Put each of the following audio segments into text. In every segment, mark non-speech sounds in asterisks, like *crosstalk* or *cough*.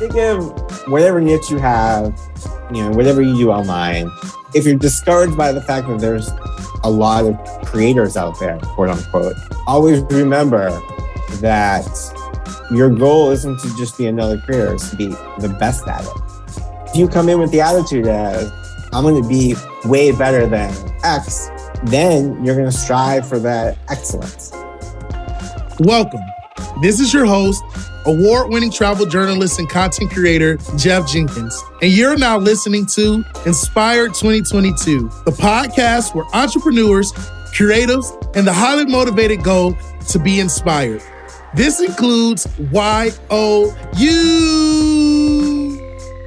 think of whatever niche you have, you know, whatever you do online. If you're discouraged by the fact that there's a lot of creators out there, quote unquote, always remember that your goal isn't to just be another creator, it's to be the best at it. If you come in with the attitude as, I'm going to be way better than X, then you're going to strive for that excellence. Welcome. This is your host, award winning travel journalist and content creator, Jeff Jenkins. And you're now listening to Inspired 2022, the podcast where entrepreneurs, creatives, and the highly motivated go to be inspired. This includes YOU.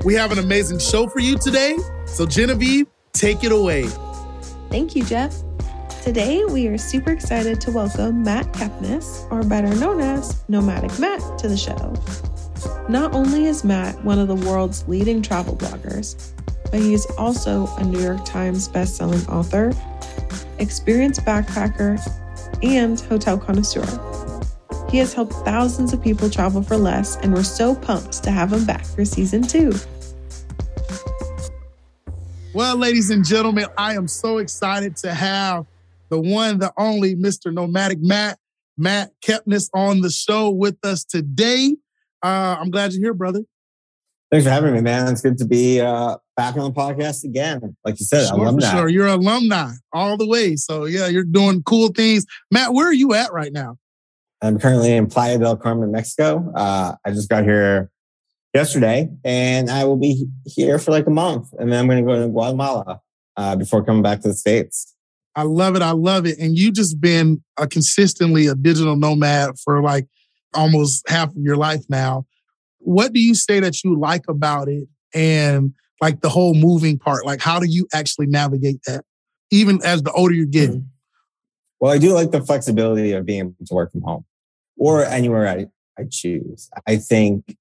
We have an amazing show for you today. So, Genevieve, take it away. Thank you, Jeff. Today, we are super excited to welcome Matt Kepnes, or better known as Nomadic Matt, to the show. Not only is Matt one of the world's leading travel bloggers, but he is also a New York Times bestselling author, experienced backpacker, and hotel connoisseur. He has helped thousands of people travel for less, and we're so pumped to have him back for season two. Well, ladies and gentlemen, I am so excited to have the one, the only Mr. Nomadic Matt, Matt Kepnes on the show with us today. Uh, I'm glad you're here, brother. Thanks for having me, man. It's good to be uh, back on the podcast again. Like you said, sure, alumni. Sure. You're alumni all the way. So, yeah, you're doing cool things. Matt, where are you at right now? I'm currently in Playa del Carmen, Mexico. Uh, I just got here yesterday and I will be here for like a month. And then I'm going to go to Guatemala uh, before coming back to the States. I love it. I love it. And you just been a consistently a digital nomad for like almost half of your life now. What do you say that you like about it and like the whole moving part? Like, how do you actually navigate that, even as the older you're getting? Mm-hmm. Well, I do like the flexibility of being able to work from home or anywhere I, I choose. I think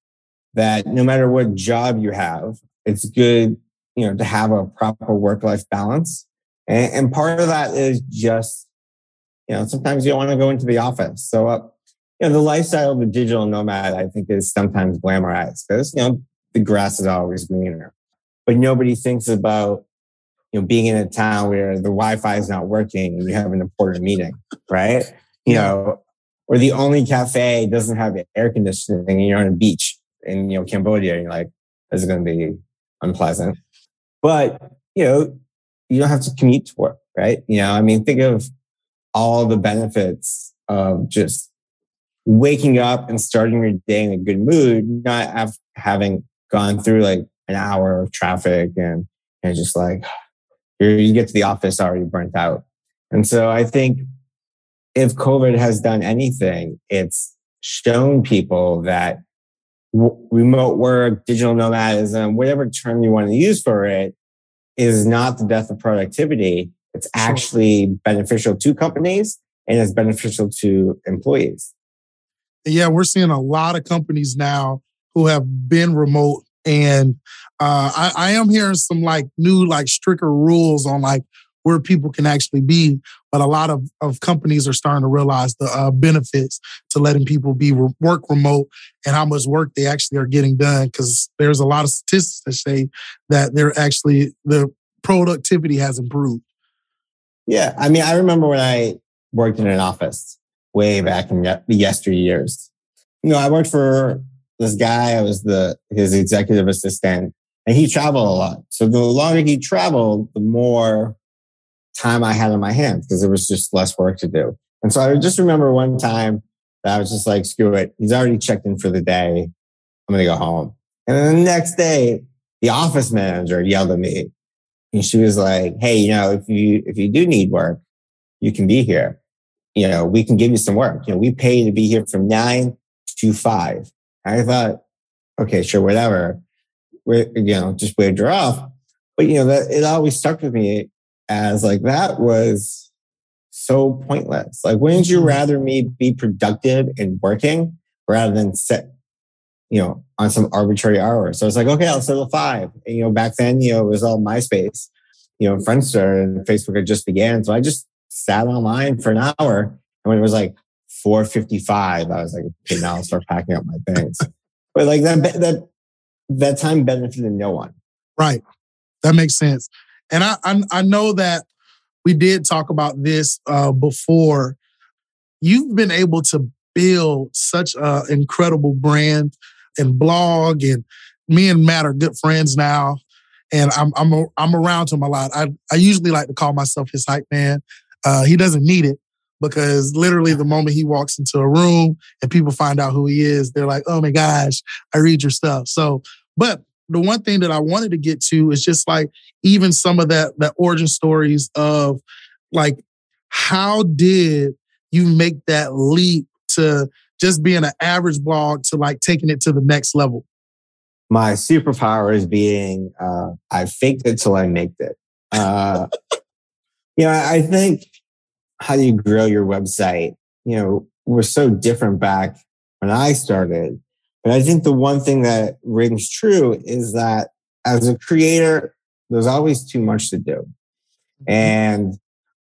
that no matter what job you have, it's good, you know, to have a proper work life balance and, and part of that is just, you know, sometimes you don't want to go into the office. So, uh, you know, the lifestyle of the digital nomad, I think, is sometimes glamorized because, you know, the grass is always greener. But nobody thinks about, you know, being in a town where the Wi-Fi is not working and you have an important meeting, right? You know, or the only cafe doesn't have air conditioning and you're on a beach in, you know, Cambodia and you're like, this is going to be unpleasant. But, you know, you don't have to commute to work, right? You know, I mean, think of all the benefits of just waking up and starting your day in a good mood, not after having gone through like an hour of traffic and, and just like *sighs* you get to the office already burnt out. And so I think if COVID has done anything, it's shown people that w- remote work, digital nomadism, whatever term you want to use for it, is not the death of productivity. It's actually beneficial to companies and it's beneficial to employees. Yeah, we're seeing a lot of companies now who have been remote and uh, I, I am hearing some like new like stricter rules on like where people can actually be. But a lot of, of companies are starting to realize the uh, benefits to letting people be re- work remote and how much work they actually are getting done. Because there's a lot of statistics that say that they're actually the productivity has improved. Yeah, I mean, I remember when I worked in an office way back in the yesteryears. You know, I worked for this guy. I was the his executive assistant, and he traveled a lot. So the longer he traveled, the more time I had on my hands because there was just less work to do. And so I just remember one time that I was just like, screw it. He's already checked in for the day. I'm going to go home. And then the next day, the office manager yelled at me and she was like, Hey, you know, if you, if you do need work, you can be here. You know, we can give you some work. You know, we pay to be here from nine to five. I thought, okay, sure, whatever. We're, you know, just waved her off. But, you know, that it always stuck with me as like that was so pointless. Like, wouldn't you mm-hmm. rather me be productive and working rather than sit, you know, on some arbitrary hour? So it's like, okay, I'll settle five. And, you know, back then, you know, it was all MySpace, you know, Friendster and Facebook had just began. So I just sat online for an hour. And when it was like 4.55, I was like, okay, now I'll start packing up my things. *laughs* but like that, that that time benefited no one. Right. That makes sense. And I I, I know that we did talk about this uh, before. You've been able to build such an incredible brand and blog, and me and Matt are good friends now. And I'm I'm a, I'm around him a lot. I I usually like to call myself his hype man. Uh, he doesn't need it because literally the moment he walks into a room and people find out who he is, they're like, "Oh my gosh, I read your stuff." So, but the one thing that I wanted to get to is just like even some of that that origin stories of like how did you make that leap to just being an average blog to like taking it to the next level? My superpower is being uh, I faked it till I made it. Uh, *laughs* you know, I think how do you grow your website? You know, was so different back when I started but I think the one thing that rings true is that as a creator, there's always too much to do. Mm-hmm. And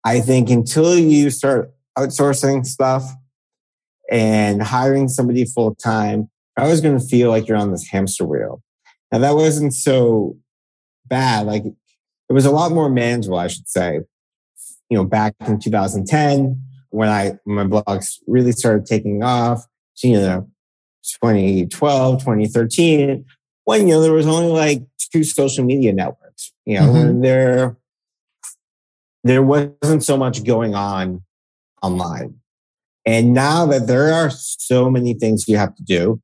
I think until you start outsourcing stuff and hiring somebody full time, I was going to feel like you're on this hamster wheel. Now that wasn't so bad. Like it was a lot more manageable, I should say. You know, back in 2010, when I when my blogs really started taking off, you know, 2012, 2013, when, you know, there was only like two social media networks, you know, mm-hmm. there, there wasn't so much going on online. And now that there are so many things you have to do,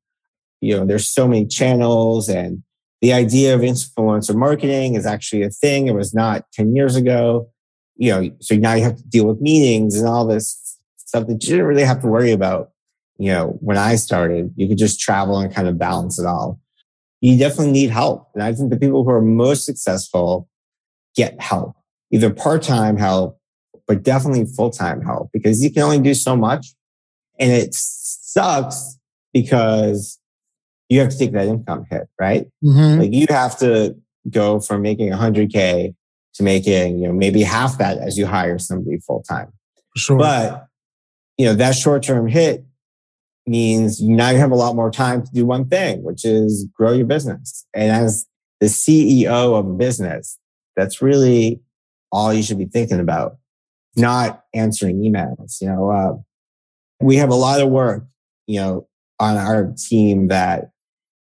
you know, there's so many channels and the idea of influencer marketing is actually a thing. It was not 10 years ago. You know, so now you have to deal with meetings and all this stuff that you didn't really have to worry about you know, when I started, you could just travel and kind of balance it all. You definitely need help. And I think the people who are most successful get help, either part time help, but definitely full time help because you can only do so much. And it sucks because you have to take that income hit, right? Mm-hmm. Like you have to go from making 100K to making, you know, maybe half that as you hire somebody full time. Sure. But, you know, that short term hit means now you have a lot more time to do one thing, which is grow your business. And as the CEO of a business, that's really all you should be thinking about, not answering emails. You know, uh, we have a lot of work, you know, on our team that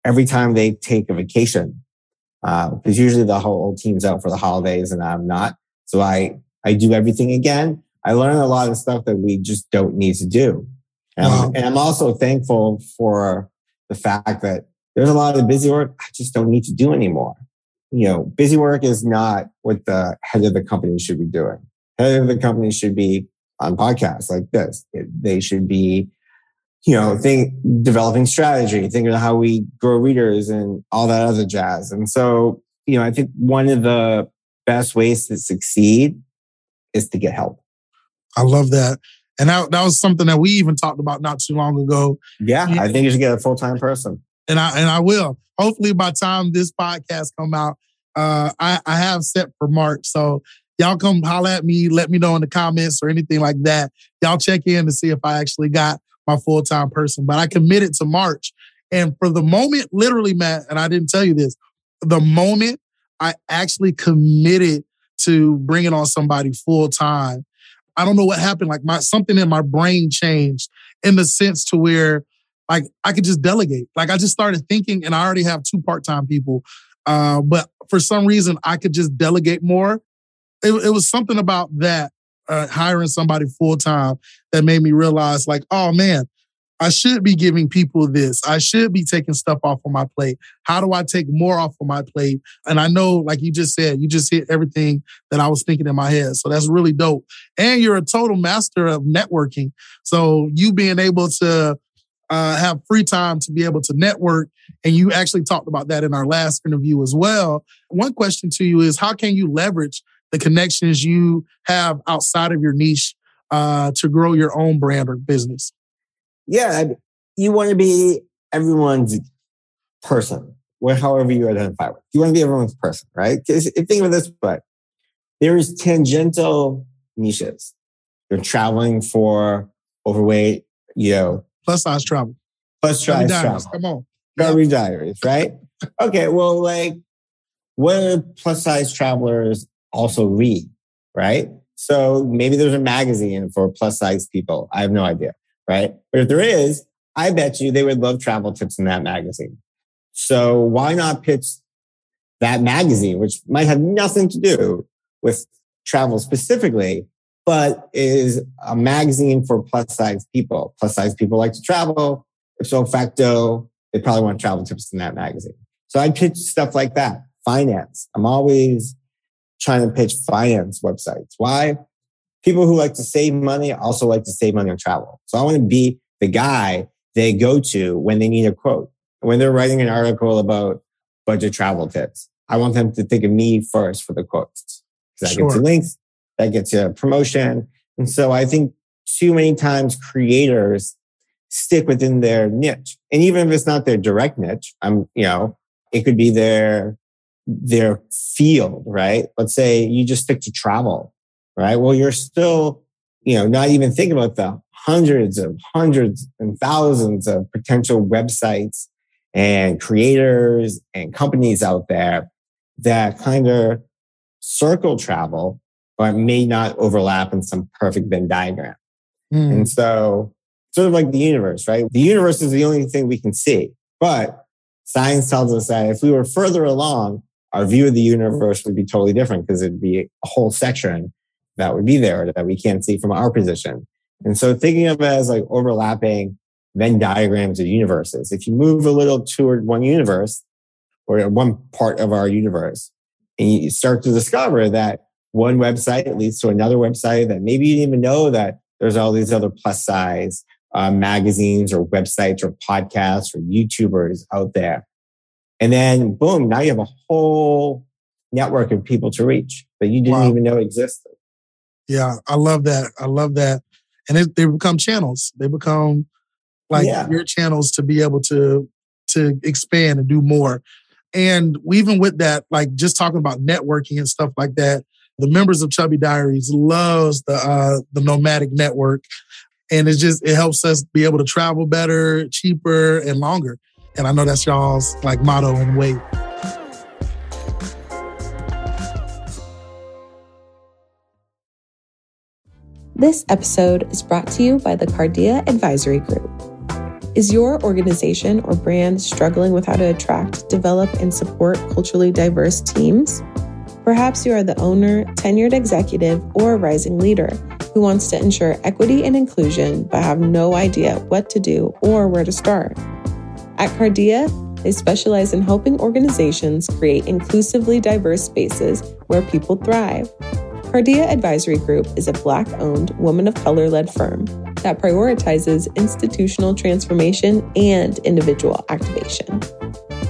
every time they take a vacation, because uh, usually the whole team's out for the holidays and I'm not. So I, I do everything again. I learn a lot of stuff that we just don't need to do. And, wow. I'm, and I'm also thankful for the fact that there's a lot of busy work I just don't need to do anymore. You know, busy work is not what the head of the company should be doing. Head of the company should be on podcasts like this. They should be, you know, think developing strategy, thinking of how we grow readers and all that other jazz. And so, you know, I think one of the best ways to succeed is to get help. I love that. And that, that was something that we even talked about not too long ago. Yeah, I think you should get a full time person. And I and I will. Hopefully by time this podcast come out, uh, I, I have set for March. So y'all come holler at me, let me know in the comments or anything like that. Y'all check in to see if I actually got my full time person. But I committed to March. And for the moment, literally, Matt, and I didn't tell you this, the moment I actually committed to bringing on somebody full time, I don't know what happened. Like my something in my brain changed in the sense to where like I could just delegate. Like I just started thinking, and I already have two part-time people. Uh, but for some reason I could just delegate more. It, it was something about that, uh, hiring somebody full-time that made me realize, like, oh man, I should be giving people this. I should be taking stuff off of my plate. How do I take more off of my plate? And I know, like you just said, you just hit everything that I was thinking in my head. So that's really dope. And you're a total master of networking. So you being able to uh, have free time to be able to network, and you actually talked about that in our last interview as well. One question to you is how can you leverage the connections you have outside of your niche uh, to grow your own brand or business? Yeah, you want to be everyone's person, or however you identify with. You want to be everyone's person, right? Because think of it this way: there's tangential niches. You're traveling for overweight, you know, plus size travel, plus size travel. Come on, Discovery yep. Diaries, right? *laughs* okay, well, like, what do plus size travelers also read, right? So maybe there's a magazine for plus size people. I have no idea, right? But if there is, I bet you they would love travel tips in that magazine. So why not pitch that magazine, which might have nothing to do with travel specifically, but is a magazine for plus size people. Plus size people like to travel. If so facto, they probably want travel tips in that magazine. So I pitch stuff like that. Finance. I'm always trying to pitch finance websites. Why? People who like to save money also like to save money on travel. So I want to be the guy they go to when they need a quote. When they're writing an article about budget travel tips, I want them to think of me first for the quotes. Because I sure. get you links, that gets you a promotion. And so I think too many times creators stick within their niche. And even if it's not their direct niche, I'm, you know, it could be their their field, right? Let's say you just stick to travel, right? Well, you're still, you know, not even thinking about the hundreds of hundreds and thousands of potential websites and creators and companies out there that kind of circle travel, but may not overlap in some perfect Venn diagram. Mm. And so, sort of like the universe, right? The universe is the only thing we can see, but science tells us that if we were further along, our view of the universe would be totally different because it'd be a whole section that would be there that we can't see from our position. And so thinking of it as like overlapping Venn diagrams of universes, if you move a little toward one universe or one part of our universe, and you start to discover that one website leads to another website that maybe you didn't even know that there's all these other plus size uh, magazines or websites or podcasts or YouTubers out there. And then boom, now you have a whole network of people to reach that you didn't wow. even know existed. Yeah, I love that. I love that. And it, they become channels. They become like yeah. your channels to be able to to expand and do more. And even with that, like just talking about networking and stuff like that, the members of Chubby Diaries loves the uh, the nomadic network, and it just it helps us be able to travel better, cheaper, and longer. And I know that's y'all's like motto and way. This episode is brought to you by the Cardia Advisory Group. Is your organization or brand struggling with how to attract, develop, and support culturally diverse teams? Perhaps you are the owner, tenured executive, or rising leader who wants to ensure equity and inclusion but have no idea what to do or where to start. At Cardia, they specialize in helping organizations create inclusively diverse spaces where people thrive. Cardia Advisory Group is a Black owned, woman of color led firm that prioritizes institutional transformation and individual activation.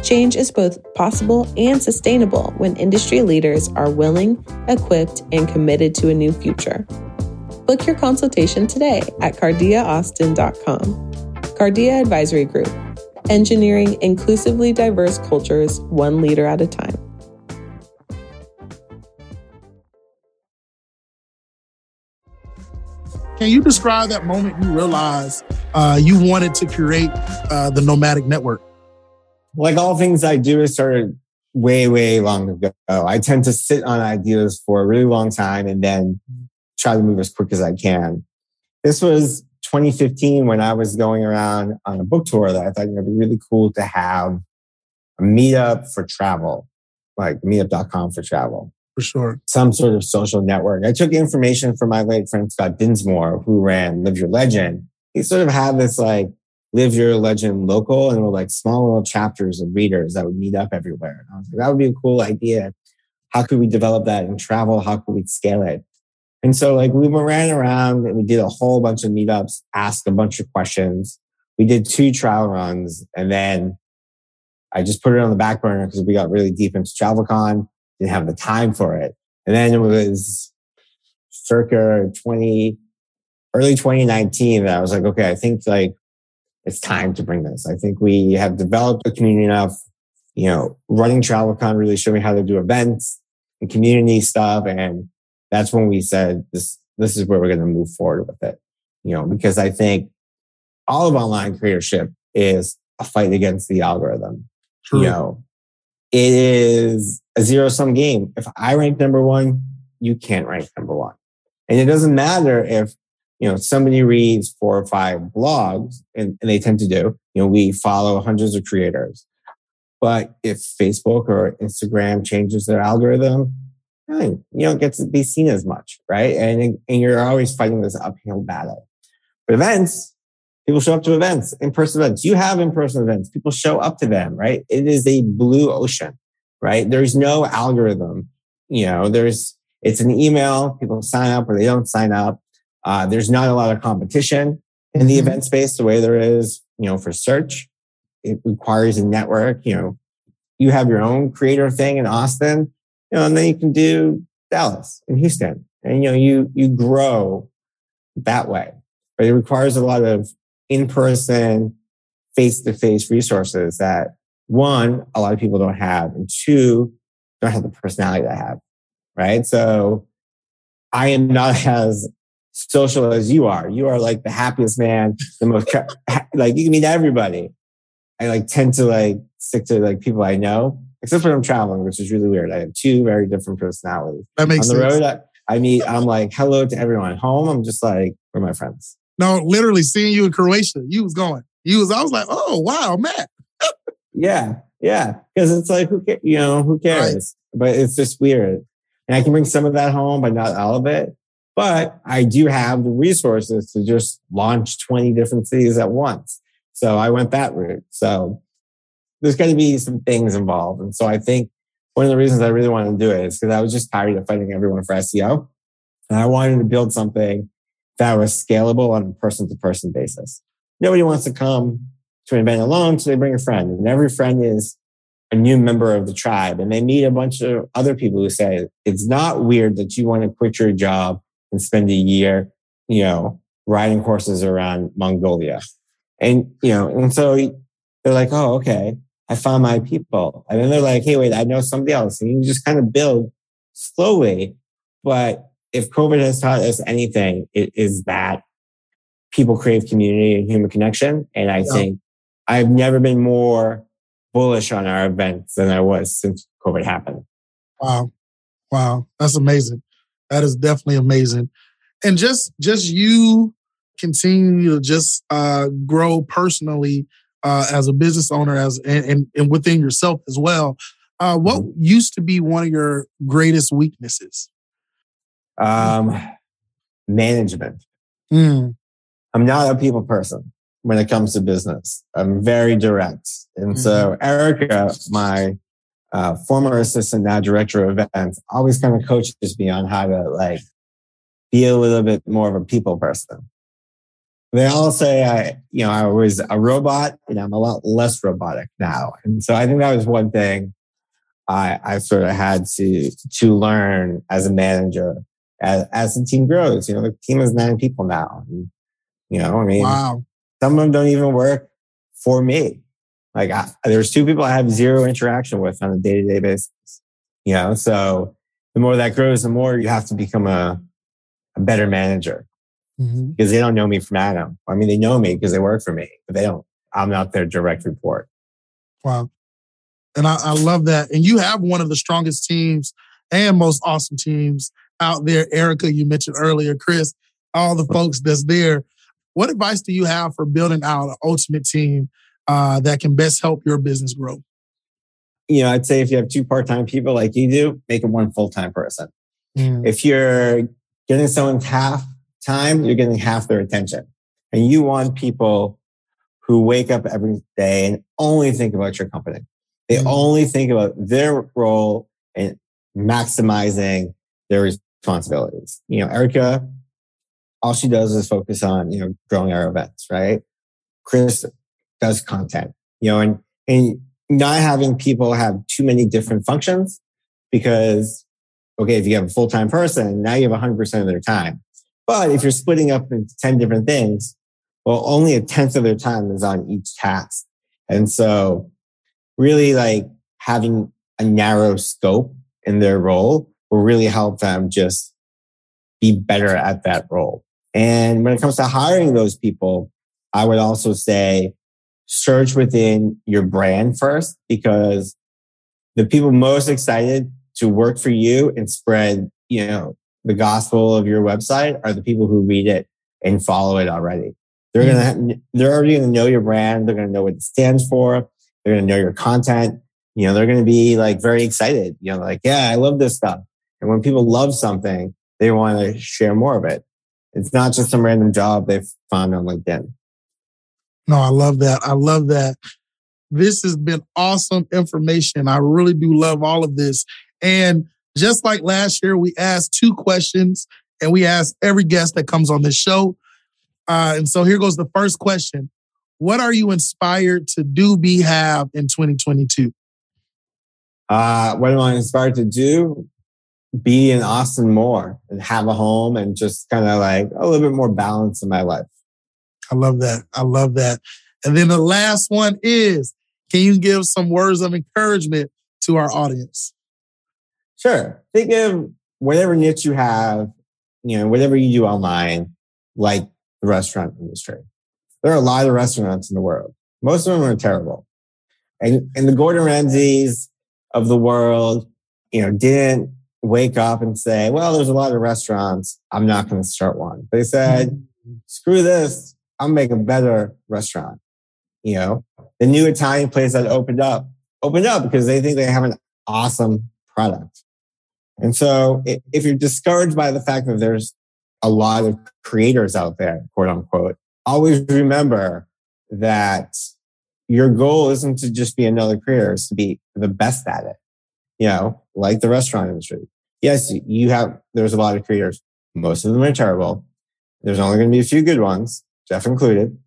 Change is both possible and sustainable when industry leaders are willing, equipped, and committed to a new future. Book your consultation today at cardiaaustin.com. Cardia Advisory Group engineering inclusively diverse cultures one leader at a time. Can you describe that moment you realized uh, you wanted to create uh, the nomadic network? Like all things I do, it started way, way long ago. I tend to sit on ideas for a really long time and then try to move as quick as I can. This was 2015 when I was going around on a book tour that I thought it would be really cool to have a meetup for travel, like meetup.com for travel. For sure. Some sort of social network. I took information from my late friend Scott Dinsmore, who ran Live Your Legend. He sort of had this like Live Your Legend local and were like small little chapters of readers that would meet up everywhere. And I was like, that would be a cool idea. How could we develop that in travel? How could we scale it? And so like we ran around and we did a whole bunch of meetups, asked a bunch of questions. We did two trial runs and then I just put it on the back burner because we got really deep into TravelCon, didn't have the time for it. And then it was circa 20, early 2019 that I was like, okay, I think like it's time to bring this. I think we have developed a community enough, you know, running TravelCon really showed me how to do events and community stuff. And that's when we said this this is where we're going to move forward with it. You know, because I think all of online creatorship is a fight against the algorithm. True. You know, it is a zero sum game. If I rank number one, you can't rank number one. And it doesn't matter if, you know, somebody reads four or five blogs and, and they tend to do, you know, we follow hundreds of creators. But if Facebook or Instagram changes their algorithm, you don't get to be seen as much, right? And, and you're always fighting this uphill battle. But events, people show up to events, in-person events. You have in-person events. People show up to them, right? It is a blue ocean, right? There's no algorithm. You know, there's, it's an email. People sign up or they don't sign up. Uh, there's not a lot of competition in the mm-hmm. event space the way there is, you know, for search. It requires a network, you know, you have your own creator thing in Austin you know, and then you can do Dallas and Houston. And, you know, you, you grow that way. But it requires a lot of in-person, face-to-face resources that one, a lot of people don't have, and two, don't have the personality that I have. Right. So I am not *laughs* as social as you are. You are like the happiest man, the most, *laughs* like you can meet everybody. I like tend to like stick to like people I know except when I'm traveling, which is really weird. I have two very different personalities. That makes On the sense. road, I, I meet, I'm like, hello to everyone. Home, I'm just like, we're my friends. No, literally seeing you in Croatia, you was going. You was, I was like, oh, wow, Matt. yeah, yeah. Because it's like, who cares? You know, who cares? Right. But it's just weird. And I can bring some of that home, but not all of it. But I do have the resources to just launch 20 different cities at once. So I went that route. So there's going to be some things involved. And so I think one of the reasons I really wanted to do it is because I was just tired of fighting everyone for SEO. And I wanted to build something that was scalable on a person to person basis. Nobody wants to come to an event alone, so they bring a friend. And every friend is a new member of the tribe. And they meet a bunch of other people who say, it's not weird that you want to quit your job and spend a year, you know, riding horses around Mongolia. And, you know, and so they're like, oh, okay. I found my people. And then they're like, hey, wait, I know somebody else. And you just kind of build slowly. But if COVID has taught us anything, it is that people crave community and human connection. And I yeah. think I've never been more bullish on our events than I was since COVID happened. Wow. Wow. That's amazing. That is definitely amazing. And just just you continue to just uh, grow personally uh, as a business owner, as and, and, and within yourself as well. Uh, what mm-hmm. used to be one of your greatest weaknesses? Um, management. Mm. I'm not a people person when it comes to business. I'm very direct, and mm-hmm. so Erica, my uh, former assistant, now director of events, always kind of coaches me on how to like be a little bit more of a people person. They all say I, you know, I was a robot and I'm a lot less robotic now. And so I think that was one thing I, I sort of had to, to learn as a manager as, as the team grows. You know, the team is nine people now. And, you know, I mean, wow. some of them don't even work for me. Like I, there's two people I have zero interaction with on a day to day basis. You know, so the more that grows, the more you have to become a, a better manager mm-hmm. because they don't know me from Adam. I mean, they know me because they work for me, but they don't. I'm not their direct report. Wow. And I, I love that. And you have one of the strongest teams and most awesome teams out there. Erica, you mentioned earlier, Chris, all the folks that's there. What advice do you have for building out an ultimate team uh, that can best help your business grow? You know, I'd say if you have two part time people like you do, make them one full time person. Mm. If you're getting someone half time, you're getting half their attention. And you want people who wake up every day and only think about your company. They mm-hmm. only think about their role and maximizing their responsibilities. You know, Erica, all she does is focus on, you know, growing our events, right? Chris does content, you know, and, and not having people have too many different functions because, okay, if you have a full time person, now you have 100% of their time. But if you're splitting up into 10 different things, well, only a tenth of their time is on each task. And so really like having a narrow scope in their role will really help them just be better at that role. And when it comes to hiring those people, I would also say search within your brand first because the people most excited to work for you and spread, you know, the gospel of your website are the people who read it and follow it already. They're mm-hmm. gonna they're already gonna know your brand. They're gonna know what it stands for. They're gonna know your content. You know, they're gonna be like very excited. You know, like yeah, I love this stuff. And when people love something, they want to share more of it. It's not just some random job they've found on LinkedIn. No, I love that. I love that. This has been awesome information. I really do love all of this. And just like last year, we asked two questions and we ask every guest that comes on this show. Uh, and so here goes the first question What are you inspired to do, be, have in 2022? Uh, what am I inspired to do? Be in Austin more and have a home and just kind of like a little bit more balance in my life. I love that. I love that. And then the last one is can you give some words of encouragement to our audience? Sure. Think of whatever niche you have, you know, whatever you do online, like the restaurant industry. There are a lot of restaurants in the world. Most of them are terrible. And, and the Gordon Ramsays of the world, you know, didn't wake up and say, well, there's a lot of restaurants. I'm not going to start one. They said, mm-hmm. screw this. I'll make a better restaurant. You know, the new Italian place that opened up opened up because they think they have an awesome product. And so if you're discouraged by the fact that there's a lot of creators out there, quote unquote, always remember that your goal isn't to just be another creator, it's to be the best at it. You know, like the restaurant industry. Yes, you have, there's a lot of creators. Most of them are terrible. There's only going to be a few good ones, Jeff included,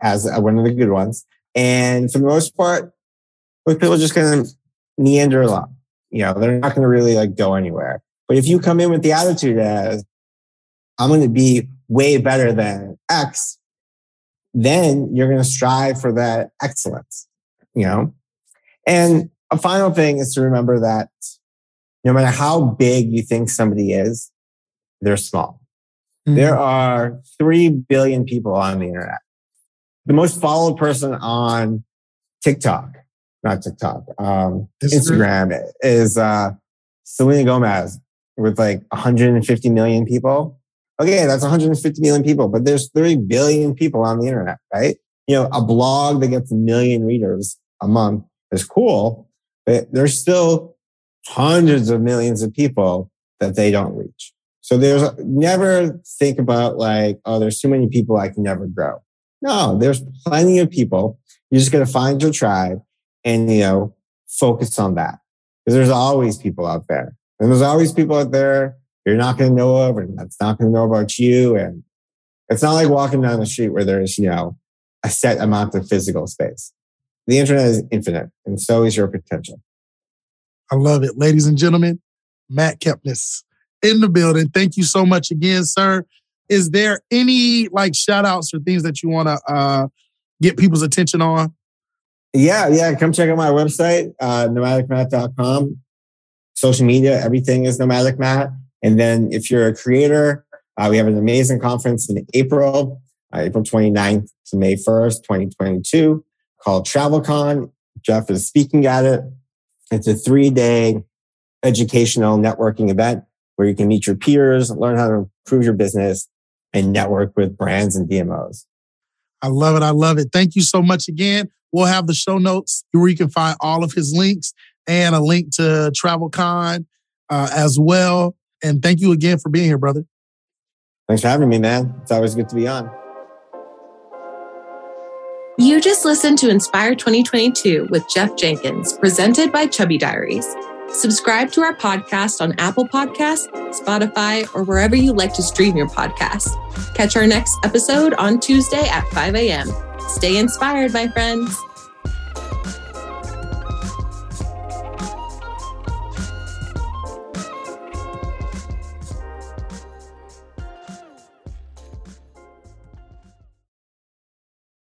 as one of the good ones. And for the most part, people are just going to meander along. You know, they're not going to really like go anywhere. But if you come in with the attitude as I'm going to be way better than X, then you're going to strive for that excellence, you know? And a final thing is to remember that no matter how big you think somebody is, they're small. Mm-hmm. There are 3 billion people on the internet. The most followed person on TikTok not TikTok, um, Instagram, is uh, Selena Gomez with like 150 million people. Okay, that's 150 million people, but there's 3 billion people on the internet, right? You know, a blog that gets a million readers a month is cool, but there's still hundreds of millions of people that they don't reach. So there's never think about like, oh, there's too many people I can never grow. No, there's plenty of people. You're just going to find your tribe and, you know, focus on that. Because there's always people out there. And there's always people out there you're not going to know of and that's not going to know about you. And it's not like walking down the street where there's, you know, a set amount of physical space. The internet is infinite and so is your potential. I love it. Ladies and gentlemen, Matt Kepnes in the building. Thank you so much again, sir. Is there any like shout outs or things that you want to uh, get people's attention on? Yeah, yeah. Come check out my website, uh, nomadicmatt.com. Social media, everything is Nomadic Matt. And then if you're a creator, uh, we have an amazing conference in April, uh, April 29th to May 1st, 2022, called TravelCon. Jeff is speaking at it. It's a three day educational networking event where you can meet your peers, learn how to improve your business, and network with brands and DMOs. I love it. I love it. Thank you so much again. We'll have the show notes where you can find all of his links and a link to TravelCon uh, as well. And thank you again for being here, brother. Thanks for having me, man. It's always good to be on. You just listened to Inspire 2022 with Jeff Jenkins, presented by Chubby Diaries. Subscribe to our podcast on Apple Podcasts, Spotify, or wherever you like to stream your podcast. Catch our next episode on Tuesday at 5 a.m. Stay inspired, my friends.